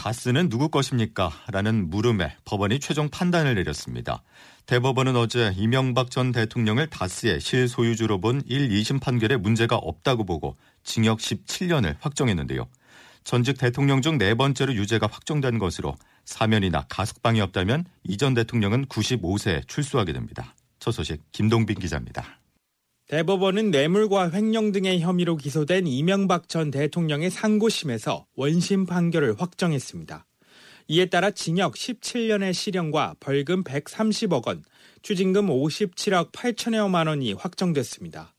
다스는 누구 것입니까? 라는 물음에 법원이 최종 판단을 내렸습니다. 대법원은 어제 이명박 전 대통령을 다스의 실소유주로 본 1, 2심 판결에 문제가 없다고 보고 징역 17년을 확정했는데요. 전직 대통령 중 네 번째로 유죄가 확정된 것으로 사면이나 가석방이 없다면 이 전 대통령은 95세에 출소하게 됩니다. 첫 소식 김동빈 기자입니다. 대법원은 뇌물과 횡령 등의 혐의로 기소된 이명박 전 대통령의 상고심에서 원심 판결을 확정했습니다. 이에 따라 징역 17년의 실형과 벌금 130억 원, 추징금 57억 8천여만 원이 확정됐습니다.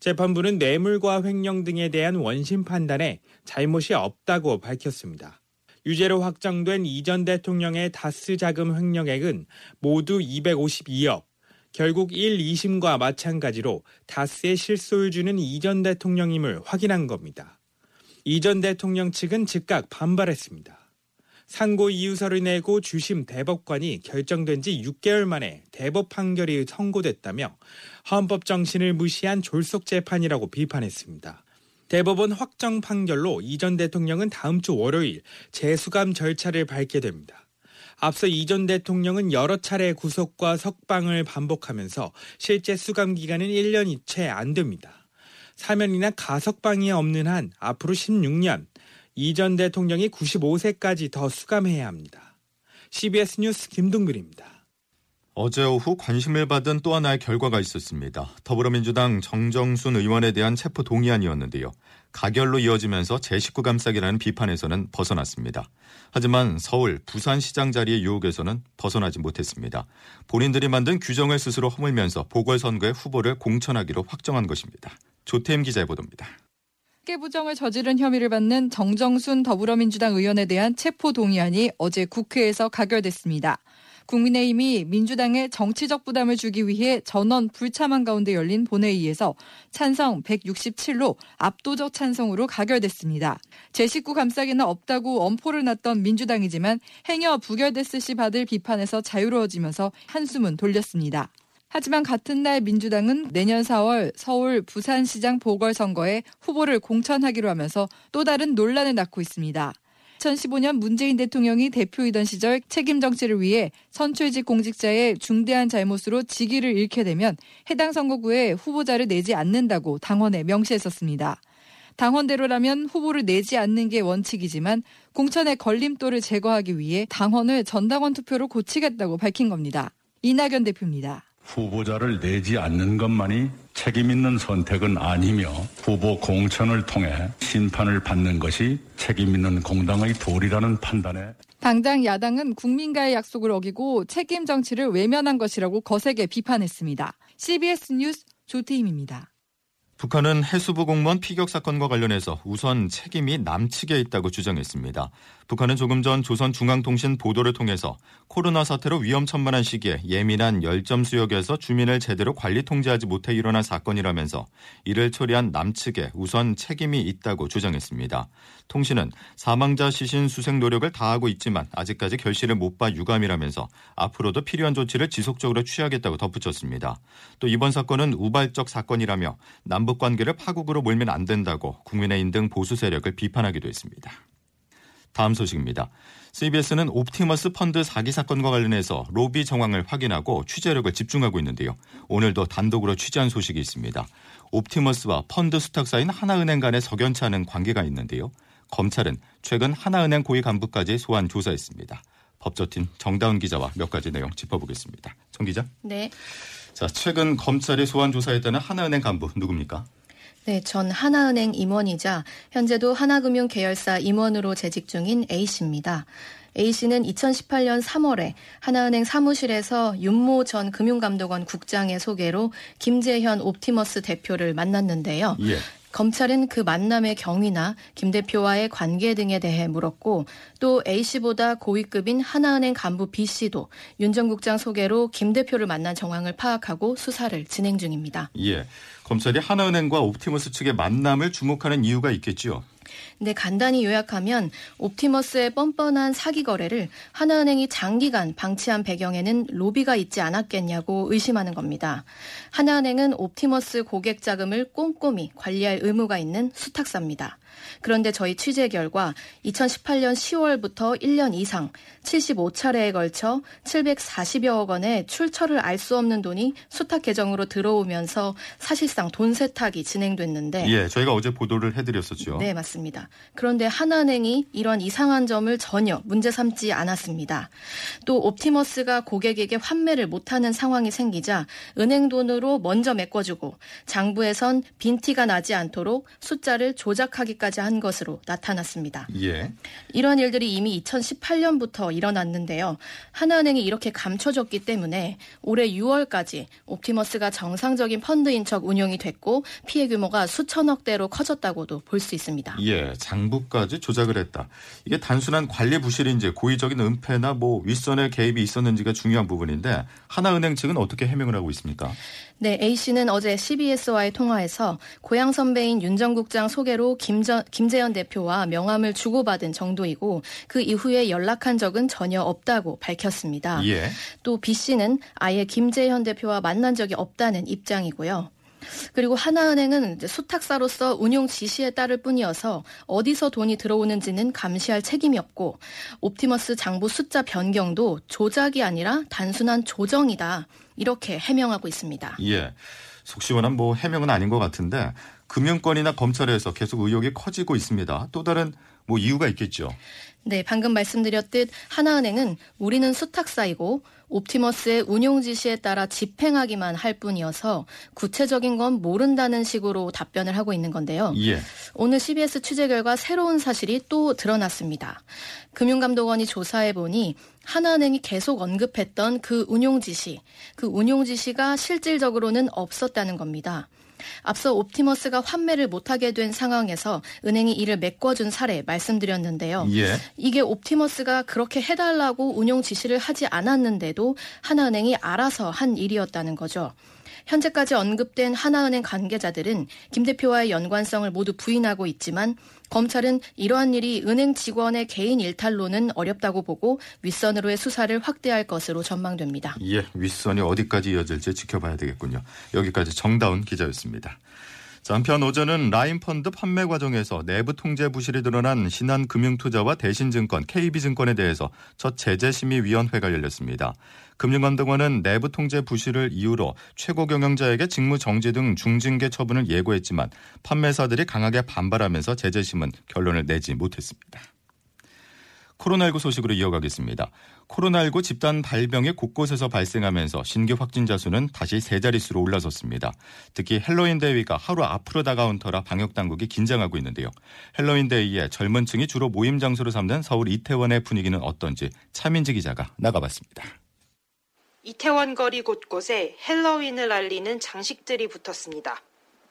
재판부는 뇌물과 횡령 등에 대한 원심 판단에 잘못이 없다고 밝혔습니다. 유죄로 확정된 이 전 대통령의 다스 자금 횡령액은 모두 252억, 결국 1, 2심과 마찬가지로 다스의 실소유주는 이전 대통령임을 확인한 겁니다. 이전 대통령 측은 즉각 반발했습니다. 상고 이유서를 내고 주심 대법관이 결정된 지 6개월 만에 대법 판결이 선고됐다며 헌법 정신을 무시한 졸속 재판이라고 비판했습니다. 대법원 확정 판결로 이전 대통령은 다음 주 월요일 재수감 절차를 밟게 됩니다. 앞서 이전 대통령은 여러 차례 구속과 석방을 반복하면서 실제 수감 기간은 1년이 채 안 됩니다. 사면이나 가석방이 없는 한 앞으로 16년 이전 대통령이 95세까지 더 수감해야 합니다. CBS 뉴스 김동글입니다. 어제 오후 관심을 받은 또 하나의 결과가 있었습니다. 더불어민주당 정정순 의원에 대한 체포 동의안이었는데요. 가결로 이어지면서 제19 감싸기라는 비판에서는 벗어났습니다. 하지만 서울, 부산시장 자리의 유혹에서는 벗어나지 못했습니다. 본인들이 만든 규정을 스스로 허물면서 보궐선거의 후보를 공천하기로 확정한 것입니다. 조태임 기자의 보도입니다. 부정을 저지른 혐의를 받는 정정순 더불어민주당 의원에 대한 체포 동의안이 어제 국회에서 가결됐습니다. 국민의힘이 민주당에 정치적 부담을 주기 위해 전원 불참한 가운데 열린 본회의에서 찬성 167로 압도적 찬성으로 가결됐습니다. 제19 감싸기는 없다고 엄포를 놨던 민주당이지만 행여 부결됐을 시 받을 비판에서 자유로워지면서 한숨은 돌렸습니다. 하지만 같은 날 민주당은 내년 4월 서울 부산시장 보궐선거에 후보를 공천하기로 하면서 또 다른 논란을 낳고 있습니다. 2015년 문재인 대통령이 대표이던 시절 책임 정치를 위해 선출직 공직자의 중대한 잘못으로 직위를 잃게 되면 해당 선거구에 후보자를 내지 않는다고 당원에 명시했었습니다. 당원대로라면 후보를 내지 않는 게 원칙이지만 공천의 걸림돌을 제거하기 위해 당원을 전당원 투표로 고치겠다고 밝힌 겁니다. 이낙연 대표입니다. 후보자를 내지 않는 것만이 책임 있는 선택은 아니며 후보 공천을 통해 심판을 받는 것이 책임 있는 공당의 도리라는 판단에 당장 야당은 국민과의 약속을 어기고 책임 정치를 외면한 것이라고 거세게 비판했습니다. CBS 뉴스 조태임입니다. 북한은 해수부 공무원 피격 사건과 관련해서 우선 책임이 남측에 있다고 주장했습니다. 북한은 조금 전 조선중앙통신 보도를 통해서 코로나 사태로 위험천만한 시기에 예민한 열점 수역에서 주민을 제대로 관리 통제하지 못해 일어난 사건이라면서 이를 처리한 남측에 우선 책임이 있다고 주장했습니다. 통신은 사망자 시신 수색 노력을 다하고 있지만 아직까지 결실을 못 봐 유감이라면서 앞으로도 필요한 조치를 지속적으로 취하겠다고 덧붙였습니다. 또 이번 사건은 우발적 사건이라며 남북 관계를 파국으로 몰면 안 된다고 국민의힘 등 보수 세력을 비판하기도 했습니다. 다음 소식입니다. CBS는 옵티머스 펀드 사기 사건과 관련해서 로비 정황을 확인하고 취재력을 집중하고 있는데요. 오늘도 단독으로 취재한 소식이 있습니다. 옵티머스와 펀드 수탁사인 하나은행 간의 석연치 않은 관계가 있는데요. 검찰은 최근 하나은행 고위 간부까지 소환 조사했습니다. 법조팀 정다운 기자와 몇 가지 내용 짚어보겠습니다. 정 기자. 네. 자, 최근 검찰이 소환 조사했다는 하나은행 간부 누굽니까? 네, 전 하나은행 임원이자 현재도 하나금융 계열사 임원으로 재직 중인 A씨입니다. A씨는 2018년 3월에 하나은행 사무실에서 윤모 전 금융감독원 국장의 소개로 김재현 옵티머스 대표를 만났는데요. 예. 검찰은 그 만남의 경위나 김 대표와의 관계 등에 대해 물었고 또 A씨보다 고위급인 하나은행 간부 B씨도 윤 전 국장 소개로 김 대표를 만난 정황을 파악하고 수사를 진행 중입니다. 예. 검찰이 하나은행과 옵티머스 측의 만남을 주목하는 이유가 있겠지요. 네, 간단히 요약하면 옵티머스의 뻔뻔한 사기 거래를 하나은행이 장기간 방치한 배경에는 로비가 있지 않았겠냐고 의심하는 겁니다. 하나은행은 옵티머스 고객 자금을 꼼꼼히 관리할 의무가 있는 수탁사입니다. 그런데 저희 취재 결과 2018년 10월부터 1년 이상 75차례에 걸쳐 740여억 원의 출처를 알 수 없는 돈이 수탁 계정으로 들어오면서 사실상 돈 세탁이 진행됐는데 예, 저희가 어제 보도를 해드렸었죠. 네, 맞습니다. 그런데 하나은행이 이런 이상한 점을 전혀 문제 삼지 않았습니다. 또 옵티머스가 고객에게 환매를 못하는 상황이 생기자 은행 돈으로 먼저 메꿔주고 장부에선 빈티가 나지 않도록 숫자를 조작하기까지 한 것으로 나타났습니다. 예. 이런 일들이 이미 2018년부터 일어났는데요. 하나은행이 이렇게 감춰졌기 때문에 올해 6월까지 옵티머스가 정상적인 펀드인 척 운용이 됐고 피해 규모가 수천억 대로 커졌다고도 볼 수 있습니다. 예, 장부까지 조작을 했다. 이게 단순한 관리 부실인지 고의적인 은폐나 뭐 윗선의 개입이 있었는지가 중요한 부분인데 하나은행 측은 어떻게 해명을 하고 있습니까? 네, A씨는 어제 CBS와의 통화에서 고향 선배인 윤전 국장 소개로 김전, 김재현 대표와 명함을 주고받은 정도이고 그 이후에 연락한 적은 전혀 없다고 밝혔습니다. 예. 또 B씨는 아예 김재현 대표와 만난 적이 없다는 입장이고요. 그리고 하나은행은 수탁사로서 운용 지시에 따를 뿐이어서 어디서 돈이 들어오는지는 감시할 책임이 없고 옵티머스 장부 숫자 변경도 조작이 아니라 단순한 조정이다. 이렇게 해명하고 있습니다. 예. 속 시원한 뭐 해명은 아닌 것 같은데 금융권이나 검찰에서 계속 의혹이 커지고 있습니다. 또 다른 뭐 이유가 있겠죠. 네, 방금 말씀드렸듯 하나은행은 우리는 수탁사이고 옵티머스의 운용 지시에 따라 집행하기만 할 뿐이어서 구체적인 건 모른다는 식으로 답변을 하고 있는 건데요. 예. 오늘 CBS 취재 결과 새로운 사실이 또 드러났습니다. 금융감독원이 조사해 보니 하나은행이 계속 언급했던 그 운용 지시, 그 운용 지시가 실질적으로는 없었다는 겁니다. 앞서 옵티머스가 환매를 못하게 된 상황에서 은행이 이를 메꿔준 사례 말씀드렸는데요. 예. 이게 옵티머스가 그렇게 해달라고 운용 지시를 하지 않았는데도 하나은행이 알아서 한 일이었다는 거죠. 현재까지 언급된 하나은행 관계자들은 김 대표와의 연관성을 모두 부인하고 있지만 검찰은 이러한 일이 은행 직원의 개인 일탈로는 어렵다고 보고 윗선으로의 수사를 확대할 것으로 전망됩니다. 예, 윗선이 어디까지 이어질지 지켜봐야 되겠군요. 여기까지 정다운 기자였습니다. 자, 한편 어제는 라인펀드 판매 과정에서 내부 통제 부실이 드러난 신한금융투자와 대신증권, KB증권에 대해서 첫 제재심의위원회가 열렸습니다. 금융감독원은 내부 통제 부실을 이유로 최고 경영자에게 직무 정지 등 중징계 처분을 예고했지만 판매사들이 강하게 반발하면서 제재심은 결론을 내지 못했습니다. 코로나19 소식으로 이어가겠습니다. 코로나19 집단 발병이 곳곳에서 발생하면서 신규 확진자 수는 다시 세 자릿수로 올라섰습니다. 특히 헬로윈 대위가 하루 앞으로 다가온 터라 방역 당국이 긴장하고 있는데요. 헬로윈 데이에 젊은 층이 주로 모임 장소로 삼는 서울 이태원의 분위기는 어떤지 차민지 기자가 나가봤습니다. 이태원 거리 곳곳에 헬로윈을 알리는 장식들이 붙었습니다.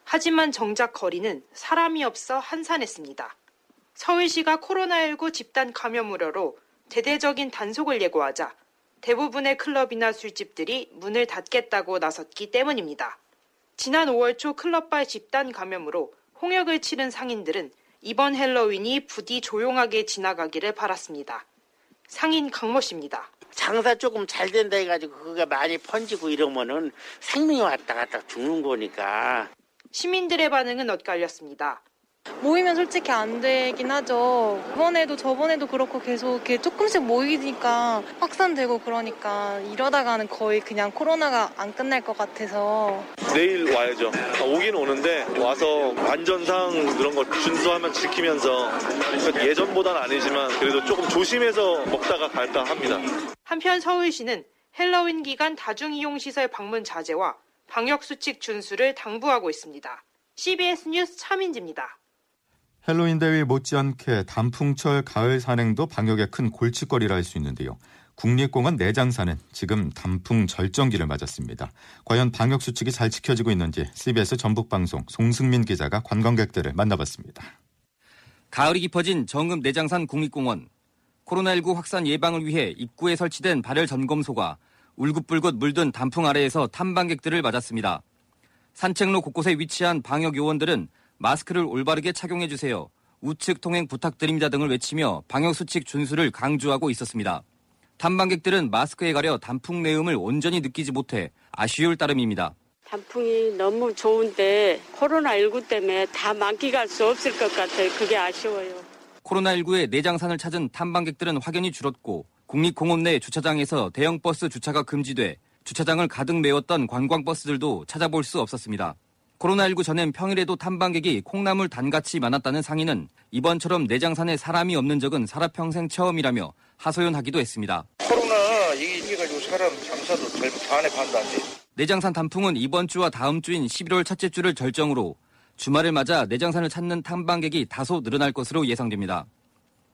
하지만 정작 거리는 사람이 없어 한산했습니다. 서울시가 코로나19 집단 감염 우려로 대대적인 단속을 예고하자 대부분의 클럽이나 술집들이 문을 닫겠다고 나섰기 때문입니다. 지난 5월 초 클럽발 집단 감염으로 홍역을 치른 상인들은 이번 헬로윈이 부디 조용하게 지나가기를 바랐습니다. 상인 강모 씨입니다. 장사 조금 잘 된다 해가지고 그게 많이 퍼지고 이러면은 생명이 왔다 갔다 죽는 거니까. 시민들의 반응은 엇갈렸습니다. 모이면 솔직히 안 되긴 하죠. 이번에도 저번에도 그렇고 계속 이렇게 조금씩 모이니까 확산되고 그러니까 이러다가는 거의 그냥 코로나가 안 끝날 것 같아서. 내일 와야죠. 오긴 오는데 와서 안전상 그런 거 준수하면 지키면서 예전보다는 아니지만 그래도 조금 조심해서 먹다가 갈까 합니다. 한편 서울시는 헬로윈 기간 다중이용시설 방문 자제와 방역수칙 준수를 당부하고 있습니다. CBS 뉴스 차민지입니다. 헬로윈 데이 못지않게 단풍철 가을 산행도 방역에 큰 골칫거리라 할 수 있는데요. 국립공원 내장산은 지금 단풍 절정기를 맞았습니다. 과연 방역 수칙이 잘 지켜지고 있는지 CBS 전북 방송 송승민 기자가 관광객들을 만나봤습니다. 가을이 깊어진 정읍 내장산 국립공원. 코로나19 확산 예방을 위해 입구에 설치된 발열 점검소가 울긋불긋 물든 단풍 아래에서 탐방객들을 맞았습니다. 산책로 곳곳에 위치한 방역 요원들은 마스크를 올바르게 착용해 주세요. 우측 통행 부탁드립니다 등을 외치며 방역 수칙 준수를 강조하고 있었습니다. 탐방객들은 마스크에 가려 단풍 내음을 온전히 느끼지 못해 아쉬울 따름입니다. 단풍이 너무 좋은데 코로나19 때문에 다 만끽할 수 없을 것 같아요. 그게 아쉬워요. 코로나19의 내장산을 찾은 탐방객들은 확연히 줄었고 국립공원 내 주차장에서 대형 버스 주차가 금지돼 주차장을 가득 메웠던 관광버스들도 찾아볼 수 없었습니다. 코로나19 전엔 평일에도 탐방객이 콩나물 단같이 많았다는 상인은 이번처럼 내장산에 사람이 없는 적은 살아평생 처음이라며 하소연하기도 했습니다. 코로나 얘기 생겨가지고 사람 장사도 잘 안에 반다지. 내장산 단풍은 이번 주와 다음 주인 11월 첫째 주를 절정으로 주말을 맞아 내장산을 찾는 탐방객이 다소 늘어날 것으로 예상됩니다.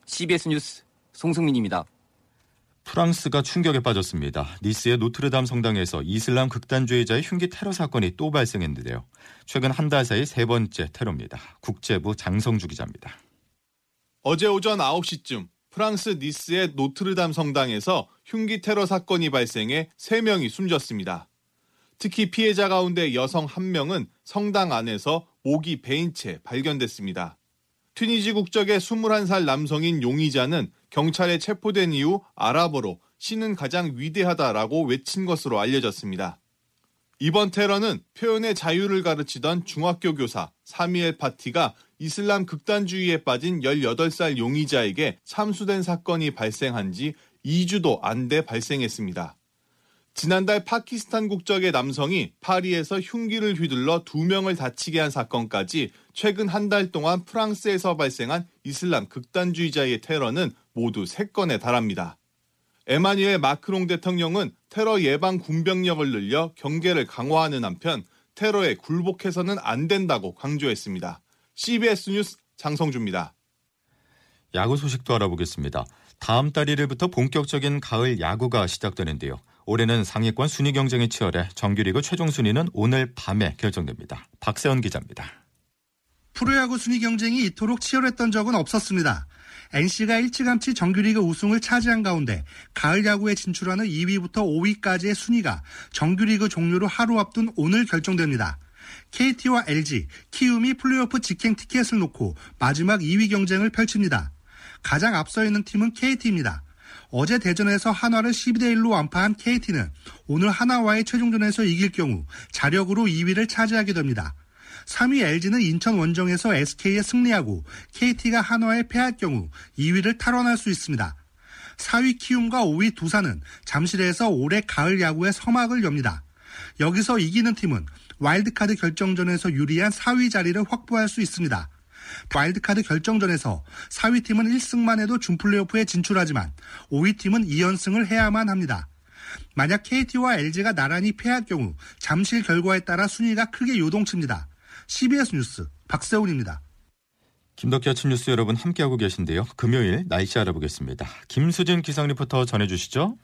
CBS 뉴스 송승민입니다. 프랑스가 충격에 빠졌습니다. 니스의 노트르담 성당에서 이슬람 극단주의자의 흉기 테러 사건이 또 발생했는데요. 최근 한 달 사이 세 번째 테러입니다. 국제부 장성주 기자입니다. 어제 오전 9시쯤 프랑스 니스의 노트르담 성당에서 흉기 테러 사건이 발생해 3명이 숨졌습니다. 특히 피해자 가운데 여성 1명은 성당 안에서 목이 베인 채 발견됐습니다. 튀니지 국적의 21살 남성인 용의자는 경찰에 체포된 이후 아랍어로 신은 가장 위대하다라고 외친 것으로 알려졌습니다. 이번 테러는 표현의 자유를 가르치던 중학교 교사 사미엘 파티가 이슬람 극단주의에 빠진 18살 용의자에게 참수된 사건이 발생한 지 2주도 안 돼 발생했습니다. 지난달 파키스탄 국적의 남성이 파리에서 흉기를 휘둘러 두 명을 다치게 한 사건까지 최근 한 달 동안 프랑스에서 발생한 이슬람 극단주의자의 테러는 모두 3건에 달합니다. 에마뉘엘 마크롱 대통령은 테러 예방 군병력을 늘려 경계를 강화하는 한편 테러에 굴복해서는 안 된다고 강조했습니다. CBS 뉴스 장성주입니다. 야구 소식도 알아보겠습니다. 다음 달 1일부터 본격적인 가을 야구가 시작되는데요. 올해는 상위권 순위 경쟁이 치열해 정규리그 최종 순위는 오늘 밤에 결정됩니다. 박세원 기자입니다. 프로야구 순위 경쟁이 이토록 치열했던 적은 없었습니다. NC가 일찌감치 정규리그 우승을 차지한 가운데 가을 야구에 진출하는 2위부터 5위까지의 순위가 정규리그 종료로 하루 앞둔 오늘 결정됩니다. KT와 LG, 키움이 플레이오프 직행 티켓을 놓고 마지막 2위 경쟁을 펼칩니다. 가장 앞서 있는 팀은 KT입니다. 어제 대전에서 한화를 12대 1로 완파한 KT는 오늘 한화와의 최종전에서 이길 경우 자력으로 2위를 차지하게 됩니다. 3위 LG는 인천 원정에서 SK에 승리하고 KT가 한화에 패할 경우 2위를 탈환할 수 있습니다. 4위 키움과 5위 두산은 잠실에서 올해 가을 야구의 서막을 엽니다. 여기서 이기는 팀은 와일드카드 결정전에서 유리한 4위 자리를 확보할 수 있습니다. 와일드카드 결정전에서 4위 팀은 1승만 해도 준플레이오프에 진출하지만 5위 팀은 2연승을 해야만 합니다. 만약 KT와 LG가 나란히 패할 경우 잠실 결과에 따라 순위가 크게 요동칩니다. CBS 뉴스 박세훈입니다. 김덕기 아침 뉴스 여러분 함께하고 계신데요. 금요일 날씨 알아보겠습니다. 김수진 기상 리포터 전해주시죠.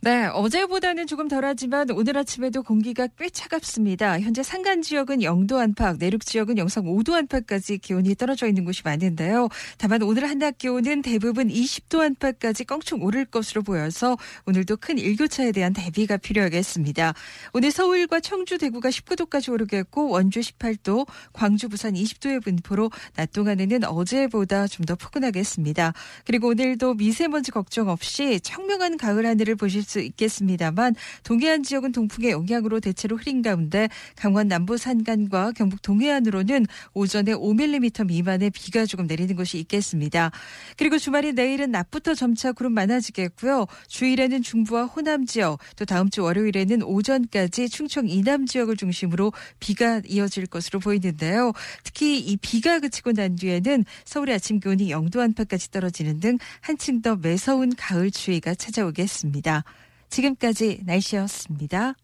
네, 어제보다는 조금 덜하지만 오늘 아침에도 공기가 꽤 차갑습니다. 현재 산간 지역은 0도 안팎, 내륙 지역은 영상 5도 안팎까지 기온이 떨어져 있는 곳이 많은데요. 다만 오늘 한낮 기온은 대부분 20도 안팎까지 껑충 오를 것으로 보여서 오늘도 큰 일교차에 대한 대비가 필요하겠습니다. 오늘 서울과 청주, 대구가 19도까지 오르겠고 원주 18도, 광주, 부산 20도의 분포로 낮 동안에는 어제보다 좀 더 포근하겠습니다. 그리고 오늘도 미세먼지 걱정 없이 청명한 가을 하늘을 보실 수 있겠습니다만 동해안 지역은 동풍의 영향으로 대체로 흐린 가운데 강원 남부 산간과 경북 동해안으로는 오전에 5mm 미만의 비가 조금 내리는 곳이 있겠습니다. 그리고 주말인 내일은 낮부터 점차 구름 많아지겠고요. 주일에는 중부와 호남 지역 또 다음 주 월요일에는 오전까지 충청 이남 지역을 중심으로 비가 이어질 것으로 보이는데요. 특히 이 비가 그치고 난 뒤에는 서울의 아침 기온이 0도 안팎까지 떨어지는 등 한층 더 매서운 가을 추위가 찾아오겠습니다. 지금까지 날씨였습니다.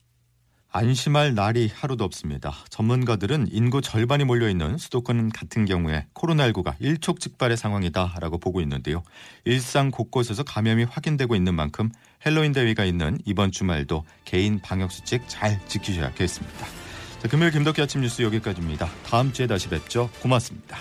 안심할 날이 하루도 없습니다. 전문가들은 인구 절반이 몰려있는 수도권 같은 경우에 코로나19가 일촉즉발의 상황이다라고 보고 있는데요. 일상 곳곳에서 감염이 확인되고 있는 만큼 헬로윈 대위가 있는 이번 주말도 개인 방역수칙 잘 지키셔야겠습니다. 자, 금요일 김덕기 아침 뉴스 여기까지입니다. 다음 주에 다시 뵙죠. 고맙습니다.